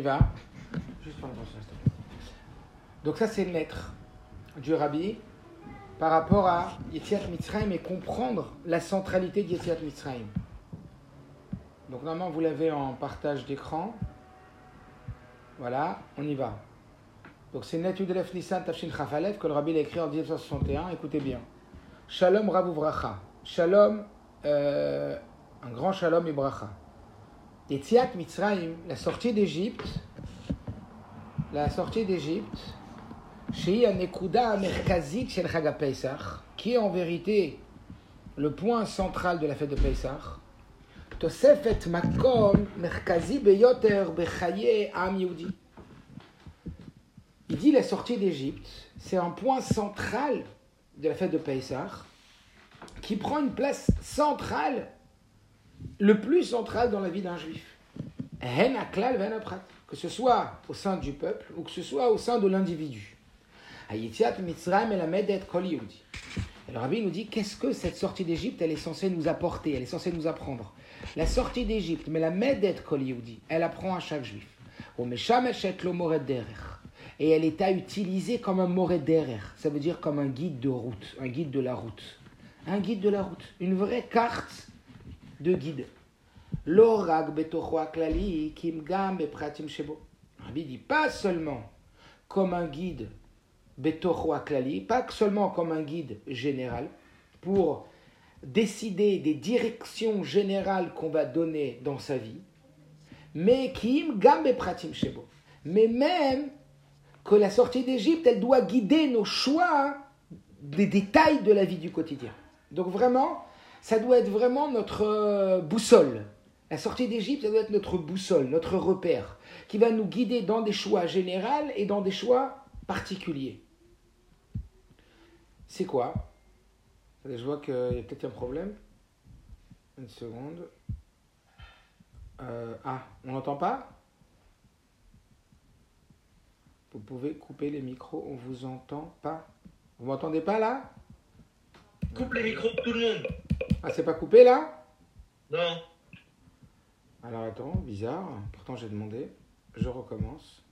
va. Donc ça, c'est une lettre du rabbi par rapport à Yetziat Mitzrayim et comprendre la centralité de Mitzrayim. Donc normalement, vous l'avez en partage d'écran. Voilà, on y va. Donc c'est Net Yudelef Nissan Tafshin Chafalev que le rabbi l'a écrit en 1961. Écoutez bien. Shalom Rav Uvracha. Shalom, euh, un grand shalom et bracha. Yetziat Mitzrayim, la sortie d'Égypte, la sortie d'Égypte, chez qui est en vérité le point central de la fête de Pesach. Tosefet Makom Merkazi Beyoter Bechaye. Il dit la sortie d'Égypte, c'est un point central de la fête de Pesach qui prend une place centrale, le plus central dans la vie d'un juif. Que ce soit au sein du peuple ou que ce soit au sein de l'individu. Et le rabbi nous dit qu'est-ce que cette sortie d'Égypte elle est censée nous apporter, elle est censée nous apprendre? La sortie d'Égypte, mais la Medet Kol elle apprend à chaque juif. Et elle est à utiliser comme un mored derer. Ça veut dire comme un guide de route, un guide de la route. Un guide de la route, une vraie carte de guide. Rabbi dit pas seulement comme un guide klali, pas seulement comme un guide général pour décider des directions générales qu'on va donner dans sa vie, mais kim gam bepratim shebo. Mais même que la sortie d'Égypte, elle doit guider nos choix des détails de la vie du quotidien. Donc vraiment, ça doit être vraiment notre euh, boussole. La sortie d'Égypte, ça doit être notre boussole, notre repère, qui va nous guider dans des choix généraux et dans des choix particuliers. C'est quoi? Je vois qu'il y a peut-être un problème. Une seconde. Euh, ah, on n'entend pas? Vous pouvez couper les micros, on vous entend pas. Vous m'entendez pas là? Coupe les micros tout le monde. Ah, c'est pas coupé là? Non. Alors attends, bizarre. Pourtant j'ai demandé. Je recommence.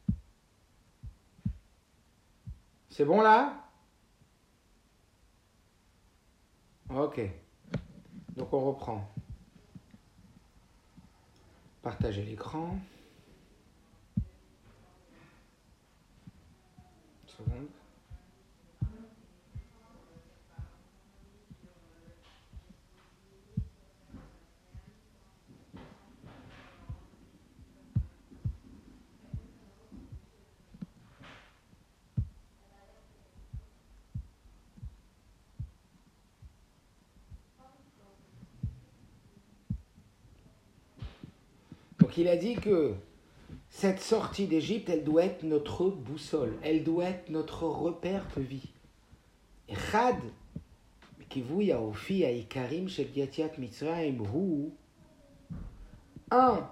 C'est bon là? Ok. Donc on reprend. Partager l'écran. Une seconde. Donc il a dit que cette sortie d'Égypte, elle doit être notre boussole, elle doit être notre repère de vie. Et Chad, kivouya ofi aikarim shel yatiat Mitzrayim un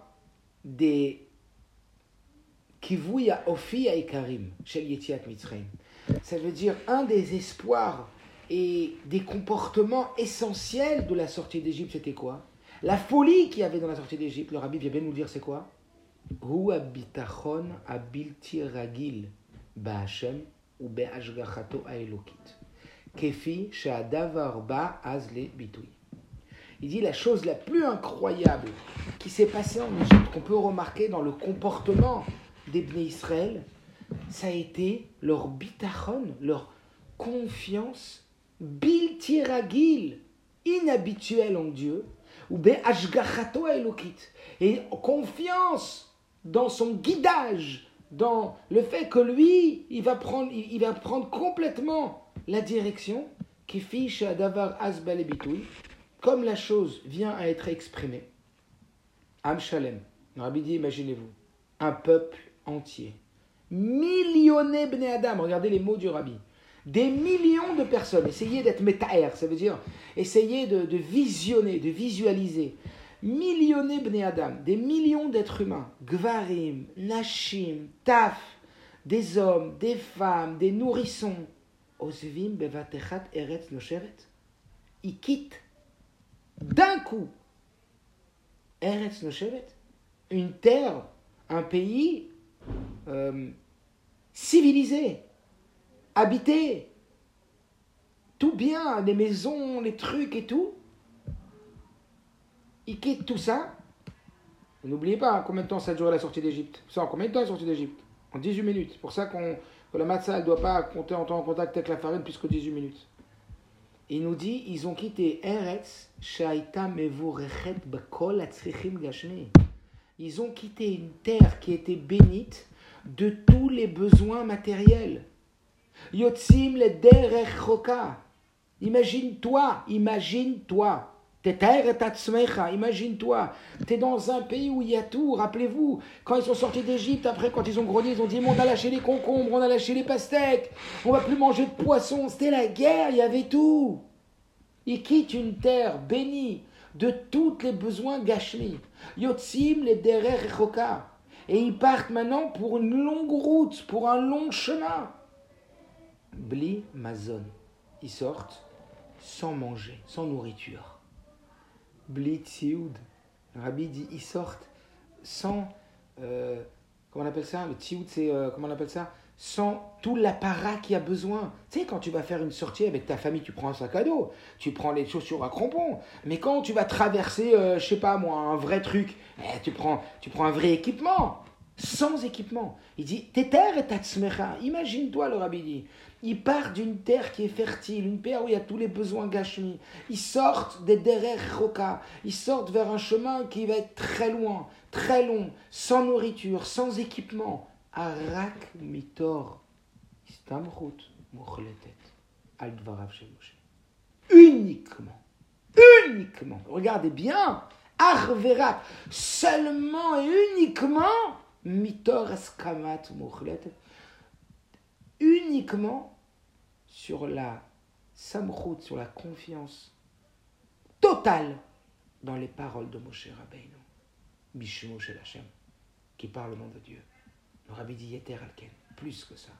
des kivouya ofi aikarim shel yatiat Mitzrayim. Ça veut dire un des espoirs et des comportements essentiels de la sortie d'Égypte, c'était quoi? La folie qu'il y avait dans la sortie d'Égypte, le rabbi vient bien nous dire c'est quoi? Il dit la chose la plus incroyable qui s'est passée en Égypte, qu'on peut remarquer dans le comportement des Bnei Israël, ça a été leur bitachon, leur confiance bilti ragil, inhabituelle en Dieu, ou elokit. Et confiance dans son guidage, dans le fait que lui, il va prendre, il, va prendre complètement la direction qui fiche à davar asbal comme la chose vient à être exprimée. Am Shalem, le Rabbi dit, imaginez-vous, un peuple entier, millionné bnei Adam, regardez les mots du Rabbi, des millions de personnes. Essayez d'être métaer, ça veut dire essayez de, visionner, de visualiser. Millionné bnei Adam, des millions d'êtres humains, gvarim, nashim, taf, des hommes, des femmes, des nourrissons. Osvim eretz. Ils quittent d'un coup Eretz nosheret, une terre, un pays euh, civilisé, habité, tout bien, les maisons, les trucs et tout. Il quitte tout ça. N'oubliez pas combien de temps ça a duré la sortie d'Égypte? Ça, en combien de temps la sortie d'Égypte? En 18 minutes. C'est pour ça qu'on, que la matzah ne doit pas compter en temps en contact avec la farine plus que 18 minutes. Il nous dit, ils ont quitté Eretz. Ils ont quitté une terre qui était bénite de tous les besoins matériels. Yotzim le derech choka. Imagine-toi, imagine-toi. Imagine-toi, tu es dans un pays où il y a tout. Rappelez-vous, quand ils sont sortis d'Égypte, après, quand ils ont grandi, ils ont dit On a lâché les concombres, on a lâché les pastèques, on va plus manger de poissons. C'était la guerre, il y avait tout. Ils quittent une terre bénie de tous les besoins gashmi. Yotzim les derer Et ils partent maintenant pour une longue route, pour un long chemin. Bli mazon. Ils sortent sans manger, sans nourriture. Bli tzioud. Le rabbi dit ils sortent sans. Euh, comment on appelle ça? Le tzioud, c'est. euh, comment on appelle ça? Sans tout l'apparat qui a besoin. Tu sais, quand tu vas faire une sortie avec ta famille, tu prends un sac à dos, tu prends les chaussures à crampons. Mais quand tu vas traverser, euh, je sais pas moi, un vrai truc, eh, tu, prends, tu prends un vrai équipement. Sans équipement. Il dit Teter et tatsmecha. Imagine-toi, le rabbi dit. Ils partent d'une terre qui est fertile, une terre où il y a tous les besoins gashmi. Ils sortent des derer roka. Ils sortent vers un chemin qui va être très loin, très long, sans nourriture, sans équipement. Arak mitor. Mochletet. Al dvarav. Uniquement. Uniquement. Regardez bien. Arverak. Seulement et uniquement. Mitor eskamat mochletet uniquement sur la samrout, sur la confiance totale dans les paroles de Moshe Rabbeinu, Bishu Moshe Lachem, qui parle au nom de Dieu. Le Rabbi dit Yeter Alken, plus que ça.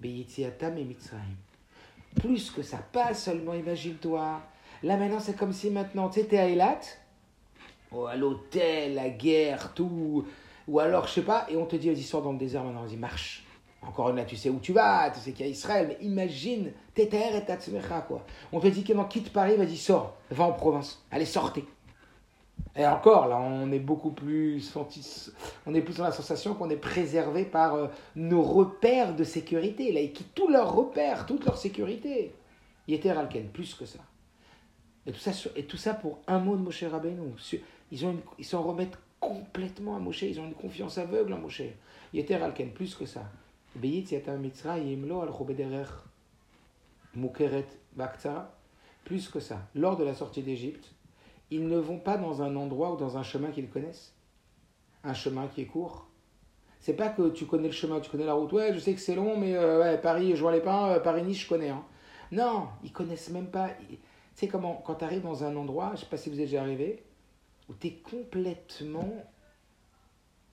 Beyitziatam et Mitzrayim. Plus que ça, pas seulement, imagine-toi. Là maintenant, c'est comme si maintenant, tu étais à Eilat, oh, à l'hôtel, la guerre, tout. Ou alors, je sais pas, et on te dit, vas-y, sors dans le désert maintenant, vas-y, marche. Encore là, tu sais où tu vas, tu sais qu'il y a Israël, mais imagine, Teter et Tatsmecha, quoi. On te dit que non, quitte Paris, vas-y, sors, va en province, allez, sortez. Et encore, là, on est beaucoup plus, on est plus dans la sensation qu'on est préservé par euh, nos repères de sécurité. Là, ils quittent tous leurs repères, toute leur sécurité. Yeter Alken, plus que ça. Et tout ça, et tout ça pour un mot de Moshe Rabbeinu. Ils une, ils s'en remettent complètement à Moshe, ils ont une confiance aveugle en Moshe. Yeter Alken, plus que ça. Plus que ça, lors de la sortie d'Égypte, ils ne vont pas dans un endroit ou dans un chemin qu'ils connaissent. Un chemin qui est court. C'est pas que tu connais le chemin, tu connais la route. Ouais, je sais que c'est long, mais euh, Paris, je vois les pins, euh, Paris-Nice, je connais. Hein. Non, ils connaissent même pas. Tu sais comment, quand tu arrives dans un endroit, je sais pas si vous êtes déjà arrivé, où tu es complètement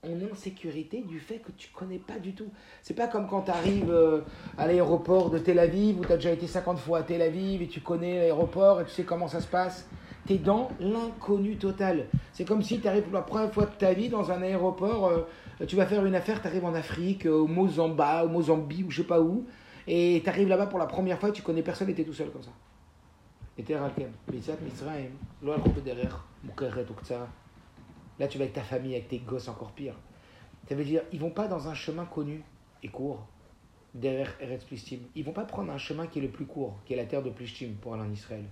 en insécurité du fait que tu connais pas du tout. C'est pas comme quand tu arrives euh, à l'aéroport de Tel Aviv où tu as déjà été 50 fois à Tel Aviv et tu connais l'aéroport et tu sais comment ça se passe. Tu es dans l'inconnu total. C'est comme si tu arrives pour la première fois de ta vie dans un aéroport, euh, tu vas faire une affaire, tu arrives en Afrique, euh, au Mozambique, au Mozambique ou je sais pas où, et tu arrives là-bas pour la première fois, tu connais personne et tu es tout seul comme ça. Et Là, tu vas avec ta famille, avec tes gosses, encore pire. Ça veut dire, ils vont pas dans un chemin connu et court, derrière Eretz Plishtim. Ils vont pas prendre un chemin qui est le plus court, qui est la terre de Plishtim, pour aller en Israël.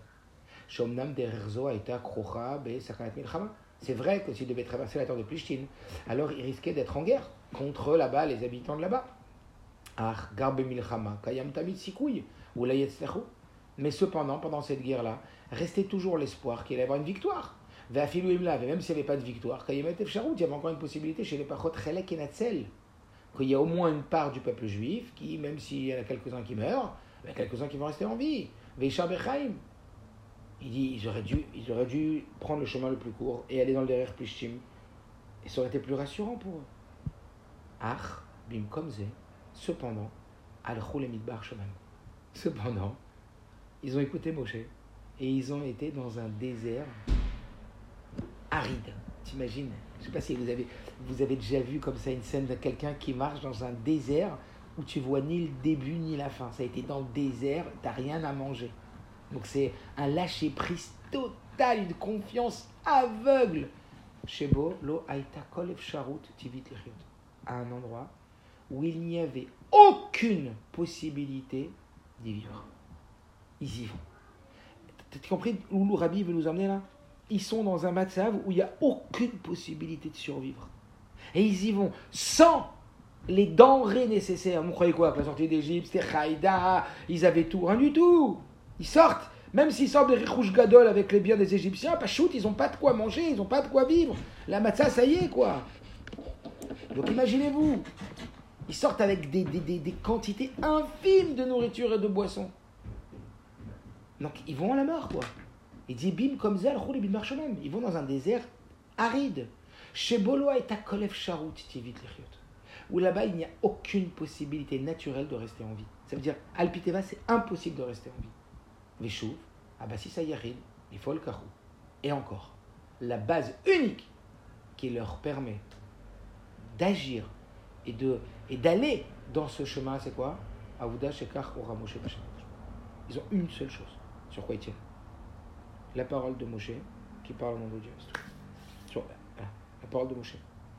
C'est vrai que s'ils devaient traverser la terre de Plishtim, alors ils risquaient d'être en guerre contre là-bas les habitants de là-bas. Mais cependant, pendant cette guerre-là, restait toujours l'espoir qu'il allait y avoir une victoire. Et même s'il n'y avait pas de victoire, il y avait encore une possibilité chez les Pachot Chelek et Natzel, qu'il y a au moins une part du peuple juif qui, même s'il y en a quelques-uns qui meurent, il y a quelques-uns qui vont rester en vie. Veishar Bechaim. Il dit ils auraient, dû, prendre le chemin le plus court et aller dans le derrière Plishtim. Et ça aurait été plus rassurant pour eux. Ach, bim. Cependant, al midbar Cependant, ils ont écouté Moshe et ils ont été dans un désert aride. t'imagines, je sais pas si vous avez, vous avez déjà vu comme ça une scène de quelqu'un qui marche dans un désert où tu vois ni le début ni la fin. Ça a été dans le désert, t'as rien à manger. Donc c'est un lâcher prise total, une confiance aveugle. Shebo lo aita kol efsharut tivit. À un endroit où il n'y avait aucune possibilité d'y vivre. Ils y vont. T'as compris où le Rabbi veut nous emmener là? Ils sont dans un matzav où il n'y a aucune possibilité de survivre. Et ils y vont sans les denrées nécessaires. Vous croyez quoi la sortie d'Égypte, c'était Khaïda, ils avaient tout. Rien du tout. Ils sortent. Même s'ils sortent des Richouch Gadol avec les biens des Égyptiens, pas shoot, ils n'ont pas de quoi manger, ils n'ont pas de quoi vivre. La matzah, ça y est, quoi. Donc imaginez-vous, ils sortent avec des, des quantités infimes de nourriture et de boissons. Donc ils vont à la mort, quoi. Il dit bim comme zel, roule bim marshomem. Ils vont dans un désert aride. Chez Boloa et Takolev Sharout tivit. Où là-bas, il n'y a aucune possibilité naturelle de rester en vie. Ça veut dire, Alpiteva, c'est impossible de rester en vie. Veshuv, Abasis Ayarid, il faut le Karou. Et encore, la base unique qui leur permet d'agir et de et d'aller dans ce chemin, c'est quoi? Aouda Shekar Moshe. Ils ont une seule chose. Sur quoi ils tiennent? La parole de Moshe, qui parle au nom de Dieu. La parole de Moshe.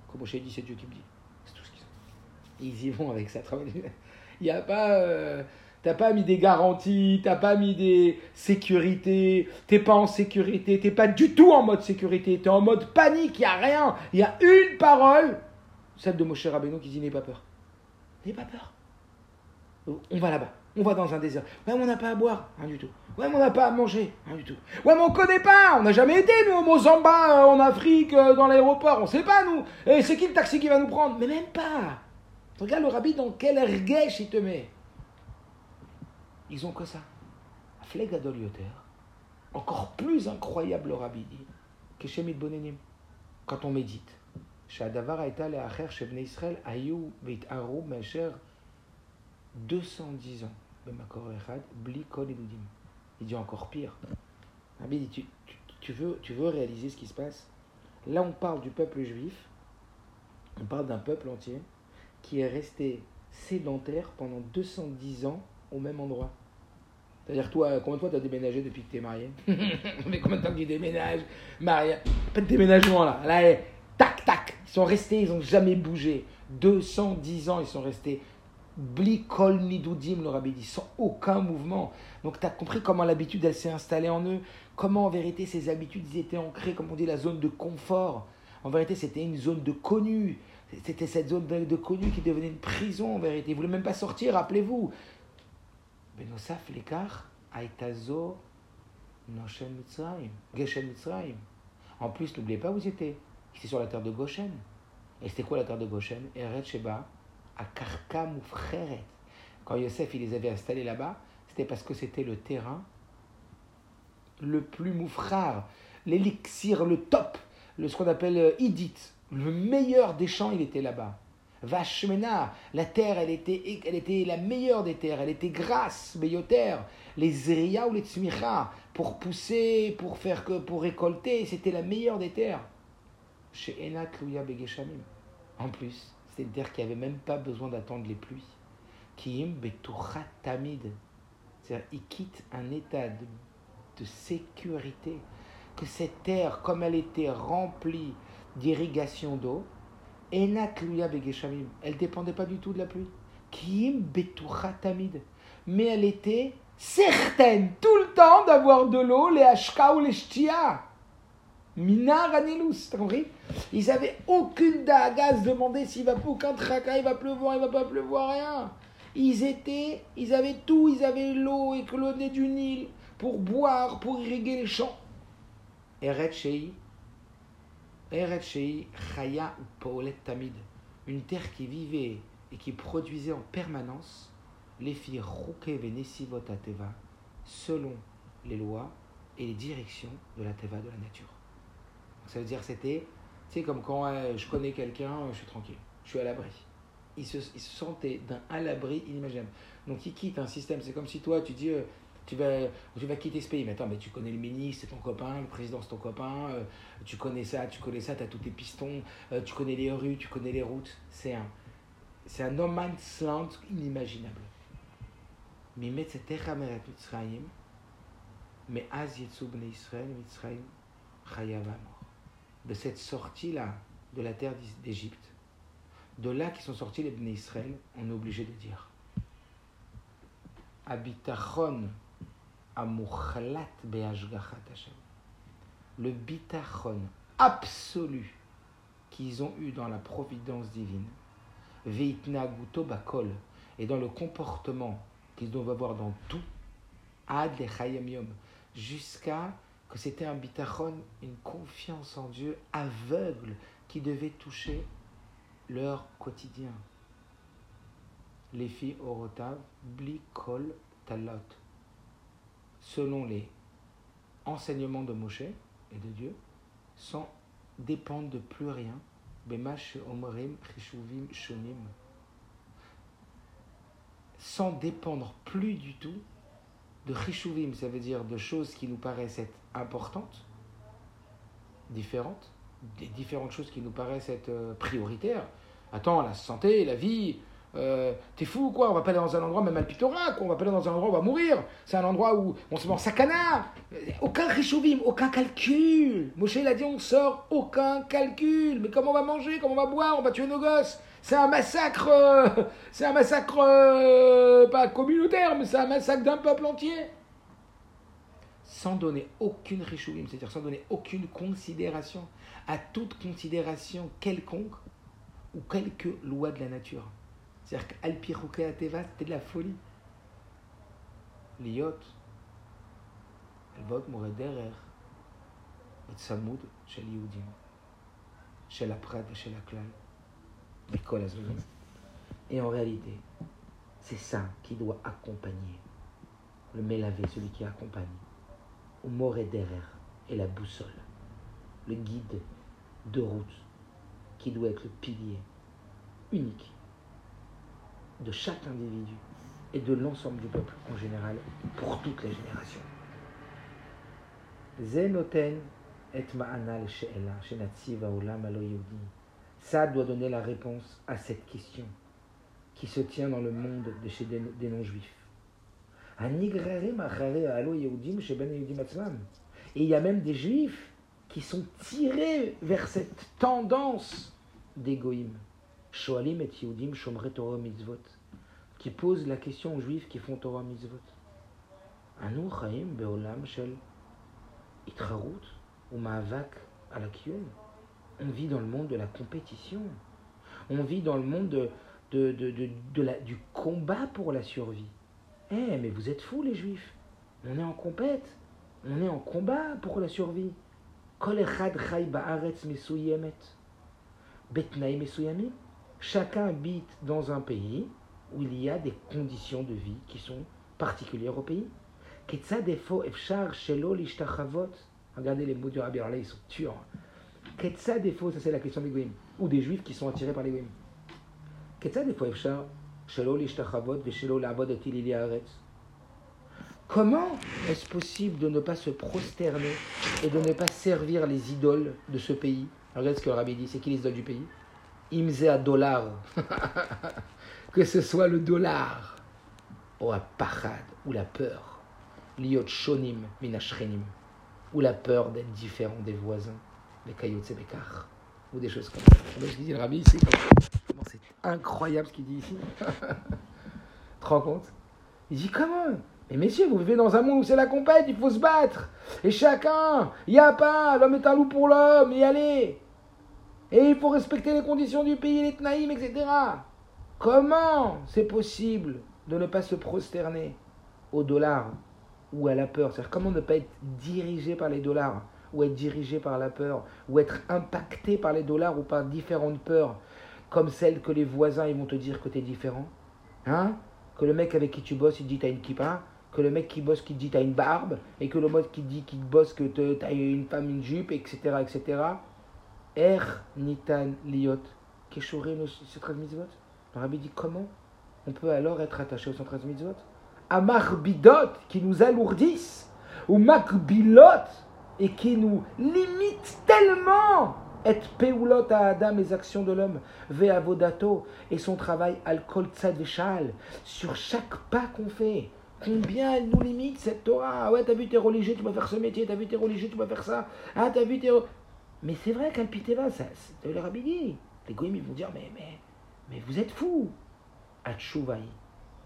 Quand Moshe dit, c'est Dieu qui me dit. C'est tout ce qu'ils ont. Ils y vont avec ça. Il n'y a pas. Euh, T'as pas mis des garanties, t'as pas mis des sécurités, t'es pas en sécurité, t'es pas du tout en mode sécurité, t'es en mode panique, il a rien. Il y a une parole, celle de Moshe Rabbeinu qui dit n'aie pas peur. N'aie pas peur. On va là-bas, on va dans un désert. Ouais, mais on n'a pas à boire, rien du tout. Ouais, mais on n'a pas à manger, rien du tout. Ouais, mais on connaît pas, on n'a jamais été, nous, au Mozamba, euh, en Afrique, euh, dans l'aéroport, on sait pas, nous. Et c'est qui le taxi qui va nous prendre? Mais même pas. Regarde le rabbi dans quel erguèche il te met. Ils ont que ça? Flegadolioter. Encore plus incroyable, le rabbi dit. Bonenim. Quand on médite. Shadavar et Israël, Ayou, Beit Arou, 210 ans il dit encore pire. Rabbi dit, tu, tu, tu, veux, tu veux réaliser ce qui se passe? Là, on parle du peuple juif, on parle d'un peuple entier qui est resté sédentaire pendant 210 ans au même endroit. C'est-à-dire, toi, euh, combien de fois tu as déménagé depuis que tu es marié? Mais combien de temps que tu déménages Marié? Pas de déménagement là. Là, eh, tac, tac. Ils sont restés, ils n'ont jamais bougé. 210 ans, ils sont restés Blikol Nidoudim, le rabbi dit, sans aucun mouvement. Donc tu as compris comment l'habitude, elle s'est installée en eux, comment en vérité ces habitudes étaient ancrées, comme on dit, la zone de confort. En vérité, c'était une zone de connu. C'était cette zone de, connu qui devenait une prison en vérité. Ils ne voulaient même pas sortir, rappelez-vous. Benosaf l'écart, Aitazo, Noshen Mitzrayim, Geshen Mitzrayim. En plus, n'oubliez pas où ils étaient. Ils étaient sur la terre de Goshen. Et c'était quoi la terre de Goshen? Eret Sheba, à Karka Moufcheret. Quand Yosef il les avait installés là-bas, c'était parce que c'était le terrain le plus moufrar, l'élixir, le top, le, ce qu'on appelle Idit, le meilleur des champs, il était là-bas. Vachemena, la terre, elle était, elle était la meilleure des terres, elle était grasse, meilleure Les Zeria ou les Tzmicha, pour pousser, pour faire que, pour récolter, c'était la meilleure des terres. Chez Enat Louya Begeshamim. En plus, c'était une terre qui n'avait même pas besoin d'attendre les pluies. Kiim Tamid. C'est-à-dire, il quitte un état de, sécurité. Que cette terre, comme elle était remplie d'irrigation d'eau, elle dépendait pas du tout de la pluie. Kim tamid. Mais elle était certaine tout le temps d'avoir de l'eau, les ashka ou les shtia. Minar anilus, t'as compris? Ils avaient aucune daga à se demander s'il va aucun tracas, il va pleuvoir, il va pas pleuvoir, rien. Ils étaient, ils avaient tout, ils avaient l'eau échelonnée du Nil pour boire, pour irriguer les champs. Eret Shei, Chaya ou Tamid, une terre qui vivait et qui produisait en permanence les filles Venesivot Teva, selon les lois et les directions de la Teva de la nature. Ça veut dire c'était, tu sais, comme quand je connais quelqu'un, je suis tranquille, je suis à l'abri. Il se, il se sentait d'un à l'abri inimaginable. Donc il quitte un système, c'est comme si toi tu dis, tu vas, tu vas quitter ce pays. Mais attends, mais tu connais le ministre, c'est ton copain, le président, c'est ton copain, euh, tu connais ça, tu connais ça, tu as tous tes pistons, euh, tu connais les rues, tu connais les routes. C'est un, c'est un no man's land inimaginable. Mais met cette terre Mitzrayim, mais Az Yetsu Bnei Israël, Mitzrayim, Chayav Amor. De cette sortie-là, de la terre d'Égypte, de là qui sont sortis les Bnei Israël, on est obligé de dire Abitachon amuchlat be'ashgachat Hashem. Le bitachon absolu qu'ils ont eu dans la providence divine, veitnaguto bakol, et dans le comportement qu'ils doivent avoir dans tout, ad yom, jusqu'à c'était un bitachon, une confiance en Dieu aveugle qui devait toucher leur quotidien. Les filles orotav, bli kol talot. Selon les enseignements de Moshe et de Dieu, sans dépendre de plus rien. Shonim. Sans dépendre plus du tout de chishuvim, ça veut dire de choses qui nous paraissent être importantes, différentes, des différentes choses qui nous paraissent être euh, prioritaires. Attends, la santé, la vie, euh, t'es fou ou quoi? On va pas aller dans un endroit même alpitoraque, on va pas aller dans un endroit où on va mourir. C'est un endroit où on se met en sakana. Aucun richovim, aucun calcul. Moshe il a dit on sort aucun calcul. Mais comment on va manger? Comment on va boire? On va tuer nos gosses C'est un massacre, euh, c'est un massacre euh, pas communautaire, mais c'est un massacre d'un peuple entier. Sans donner aucune richovim, c'est-à-dire sans donner aucune considération à toute considération quelconque ou quelque loi de la nature. C'est-à-dire qu'Alpirouké Ateva, c'était de la folie. Liot, Elvot Mourederer, Betsamoud, chez chez la et chez la. Et en réalité, c'est ça qui doit accompagner le Mélavé, celui qui accompagne, au Mourederer et la boussole, le guide de route qui doit être le pilier unique de chaque individu et de l'ensemble du peuple en général pour toutes les générations. Zenoten et. Ça doit donner la réponse à cette question qui se tient dans le monde de chez des, non-juifs. Atzmam. Et il y a même des juifs qui sont tirés vers cette tendance d'égoïme. Shoalim et Yehudim Torah Mitzvot, qui posent la question aux Juifs qui font Torah Mitzvot. Beolam Shel Itrarut ou Alakiyum. On vit dans le monde de la compétition. On vit dans le monde de, de, de, de, la, du combat pour la survie. Eh, mais vous êtes fous les Juifs. On est en compète. On est en combat pour la survie. Chacun habite dans un pays où il y a des conditions de vie qui sont particulières au pays. Regardez les mots du Rabbi, alors là ils sont durs. Ketzad efo, ça c'est la question des Goïms, ou des Juifs qui sont attirés par les Goïms. Ketzad efo efshar shelo lishtachavot veshelo. Comment est-ce possible de ne pas se prosterner et de ne pas servir les idoles de ce pays? Regarde ce que le Rabbi dit, c'est qui les idoles du pays? Imze à dollar. que ce soit le dollar, ou à pachad, ou la peur. Liot shonim minashrenim. Ou la peur d'être différent des voisins, les kayot sebekar. Ou des choses comme ça. Voyez ce qu'il dit le Rabbi ici c'est incroyable ce qu'il dit ici. tu te rends compte? Il dit comment mais messieurs, vous vivez dans un monde où c'est la compète, il faut se battre. Et chacun, il n'y a pas, l'homme est un loup pour l'homme, y allez. Et il faut respecter les conditions du pays, les tnaïm, etc. Comment c'est possible de ne pas se prosterner au dollar ou à la peur? C'est-à-dire comment ne pas être dirigé par les dollars? Ou être dirigé par la peur ou être impacté par les dollars ou par différentes peurs comme celles que les voisins ils vont te dire que tu es différent. Hein? Que le mec avec qui tu bosses il dit t'as une kippa. Que le mec qui bosse qui dit t'as une barbe. Et que le mec qui dit qui bosse que t'as une femme une jupe etc etc Er nitan liot 13 mitzvot? Le rabbi dit comment on peut alors être attaché au 113 mitzvot? À marbidot, qui nous alourdissent, ou makbilot, et qui nous limitent tellement et peulot à Adam, les actions de l'homme, ve avodato, et son travail al kol tzad veshal, sur chaque pas qu'on fait. Combien elle nous limite cette Torah Ah Ouais, t'as vu, t'es religieux, tu vas faire ce métier, t'as vu, t'es religieux, tu vas faire ça. Ah, t'as vu, t'es. Mais c'est vrai qu'Al Piteva, ça, c'est le rabbi. Les goyim, ils vont dire, mais, mais, mais vous êtes fous. Atchouvaï,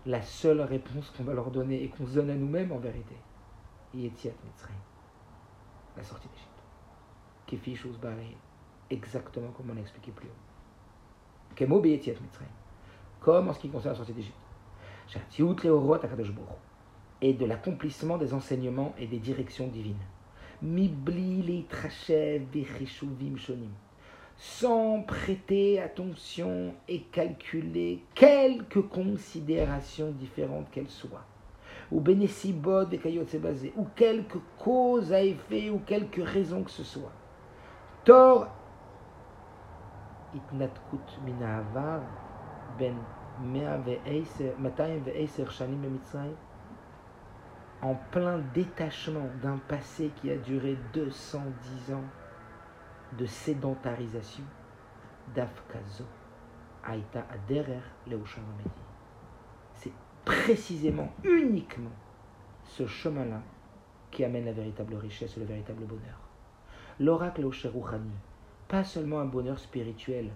la seule réponse qu'on va leur donner et qu'on se donne à nous-mêmes en vérité. Yetiat Mitzrayim, la sortie d'Égypte. Kefi Shus Barei, exactement comme on a expliqué plus haut. Kemo Beyetiat Mitzrayim, comme en ce qui concerne la sortie d'Égypte. Et de l'accomplissement des enseignements et des directions divines. Mibli leitrashev vecheshuvim shonim. Sans prêter attention et calculer quelques considérations différentes qu'elles soient. Ou bénécibod et basé, ou quelques causes à effet, ou quelques raisons que ce soit. Tor ben 210 shanim bemitzrayim en plein détachement d'un passé qui a duré 210 ans de sédentarisation, d'Afkazo, Aïta Aderer Leusharamedi. Précisément, uniquement ce chemin-là qui amène la véritable richesse et le véritable bonheur. L'oracle Leusharouchani, pas seulement un bonheur spirituel,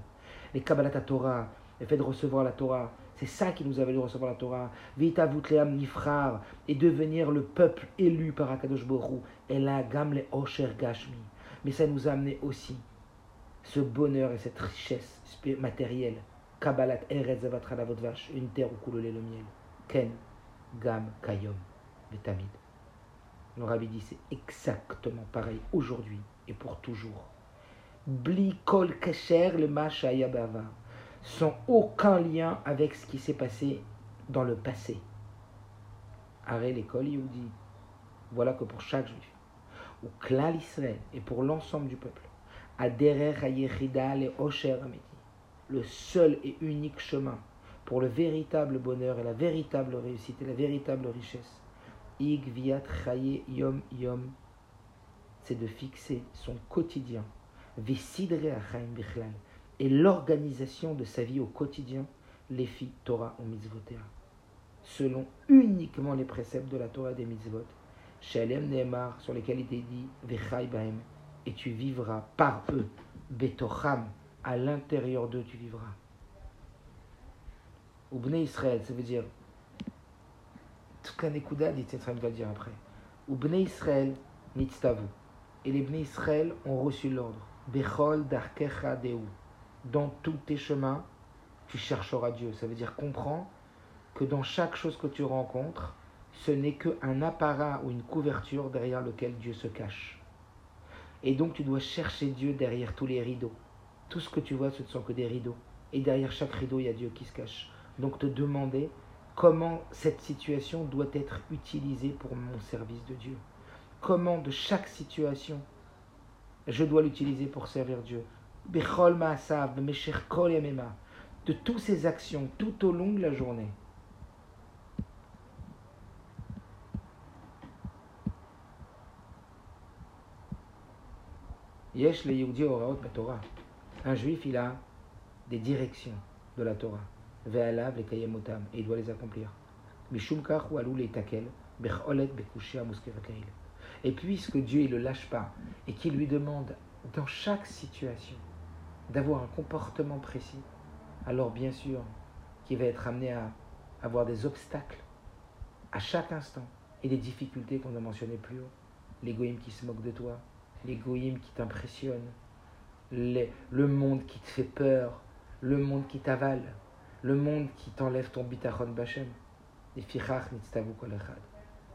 les Kabbalat Torah, le fait de recevoir la Torah, c'est ça qui nous a valu recevoir la Torah. Vita vutleam nifrar et devenir le peuple élu par Akadosh Borou. Et la gamle osher gashmi. Mais ça nous a amené aussi ce bonheur et cette richesse matérielle. Kabbalat eretz une terre où coule le miel. Gam kayom. Le rabbi dit c'est exactement pareil aujourd'hui et pour toujours. Bli kol kasher le mashaya sans aucun lien avec ce qui s'est passé dans le passé. Arrêt l'école dit Voilà que pour chaque juif, ou Klal Israël, et pour l'ensemble du peuple, Aderer Hayechida le Osher le seul et unique chemin pour le véritable bonheur et la véritable réussite et la véritable richesse, Ig Viat Yom Yom, c'est de fixer son quotidien, Visidre Achaim et l'organisation de sa vie au quotidien, les filles Torah ou mitzvotea, selon uniquement les préceptes de la Torah des mitzvot, Shalem Nehemar, sur lesquels il est dit et tu vivras par eux, Betocham, à l'intérieur d'eux tu vivras. Ou Israël, ça veut dire, tout qu'un écouda, dit va dire après. Ou Israël, nitztavu. Et les Bnei Israël ont reçu l'ordre. Bechol darkecha deu dans tous tes chemins, tu chercheras Dieu. Ça veut dire comprends que dans chaque chose que tu rencontres, ce n'est qu'un apparat ou une couverture derrière lequel Dieu se cache. Et donc tu dois chercher Dieu derrière tous les rideaux. Tout ce que tu vois, ce ne sont que des rideaux. Et derrière chaque rideau, il y a Dieu qui se cache. Donc te demander comment cette situation doit être utilisée pour mon service de Dieu. Comment de chaque situation je dois l'utiliser pour servir Dieu de toutes ces actions tout au long de la journée. Yesh le Torah. Un juif, il a des directions de la Torah. Et il doit les accomplir. ou alou takel. Becholet bekushia Et puisque Dieu, ne le lâche pas et qu'il lui demande dans chaque situation d'avoir un comportement précis, alors bien sûr qu'il va être amené à avoir des obstacles à chaque instant et des difficultés qu'on a mentionnées plus haut. L'égoïme qui se moque de toi, l'égoïme qui t'impressionne, le monde qui te fait peur, le monde qui t'avale, le monde qui t'enlève ton bitachon bachem.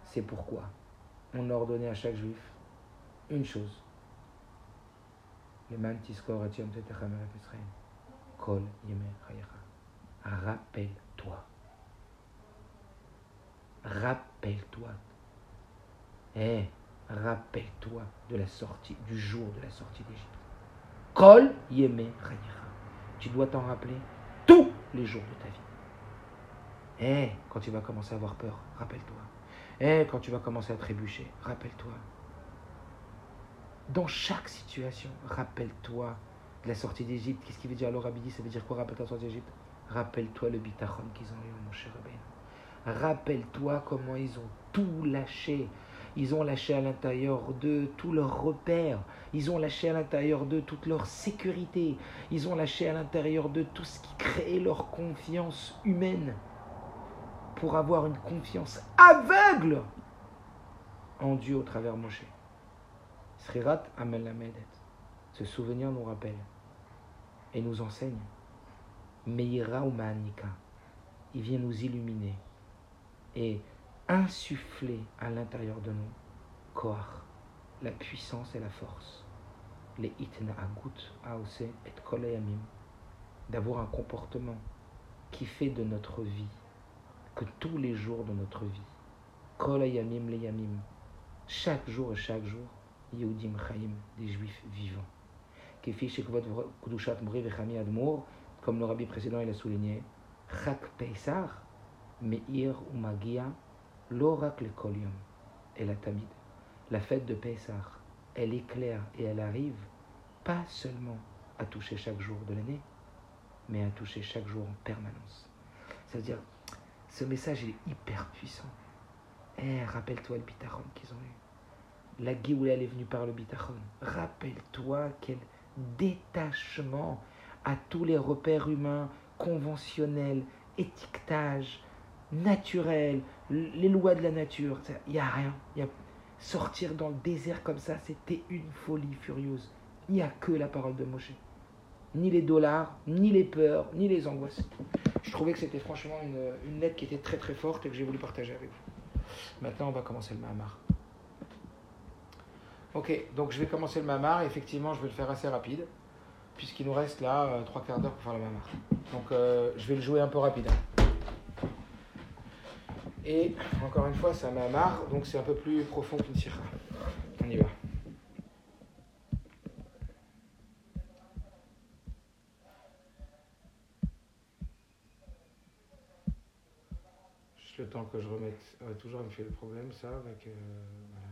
C'est pourquoi on a ordonné à chaque juif une chose Kol Rappelle-toi. Rappelle-toi. Eh, rappelle-toi de la sortie, du jour de la sortie d'Égypte. Kol Yeme Tu dois t'en rappeler les jours de ta vie. Eh, quand tu vas commencer à avoir peur, rappelle-toi. Eh, quand tu vas commencer à trébucher, rappelle-toi. Dans chaque situation, rappelle-toi de la sortie d'Égypte. Qu'est-ce qu'il veut dire alors Rabbi Ça veut dire quoi Rappelle-toi la sortie d'Égypte? Rappelle-toi le bitachon qu'ils ont eu, mon cher Rabbeinu. Rappelle-toi comment ils ont tout lâché. Ils ont lâché à l'intérieur d'eux tous leurs repères. Ils ont lâché à l'intérieur d'eux toute leur sécurité. Ils ont lâché à l'intérieur d'eux tout ce qui créait leur confiance humaine pour avoir une confiance aveugle en Dieu au travers Moshe. Srirat Amel Lamedet. Ce souvenir nous rappelle et nous enseigne. Meira ou. Il vient nous illuminer et insuffler à l'intérieur de nous Koach, la puissance et la force. Les itna agut aose et kolayamim. D'avoir un comportement qui fait de notre vie que tous les jours de notre vie. Kolayamim le yamim. Chaque jour et chaque jour, Yehudim Chaim, des juifs vivants. Comme le rabbi précédent il a souligné, Chak Pesach, Meir ou Magia, Lorak le Kolium, et la Tamid. La fête de Pesach, elle éclaire et elle arrive pas seulement à toucher chaque jour de l'année, mais à toucher chaque jour en permanence. C'est-à-dire, ce message est hyper puissant. Eh, rappelle-toi le bitachon qu'ils ont eu. La Géoula, est venue par le bitachon. Rappelle-toi quel détachement à tous les repères humains conventionnels, étiquetage, naturel, les lois de la nature. Il n'y a rien. Y a... Sortir dans le désert comme ça, c'était une folie furieuse. Il n'y a que la parole de Moshe. Ni les dollars, ni les peurs, ni les angoisses. Je trouvais que c'était franchement une, une, lettre qui était très très forte et que j'ai voulu partager avec vous. Maintenant, on va commencer le Mahamar. Ok, donc je vais commencer le Mahamar. Effectivement, je vais le faire assez rapide, puisqu'il nous reste là euh, trois quarts d'heure pour faire le Mahamar. Donc euh, je vais le jouer un peu rapide. Hein. Et encore une fois, un Mahamar, donc c'est un peu plus profond qu'une sirah. On y va. Juste le temps que je remette. Toujours, il me fait le problème, ça, avec. Euh, voilà.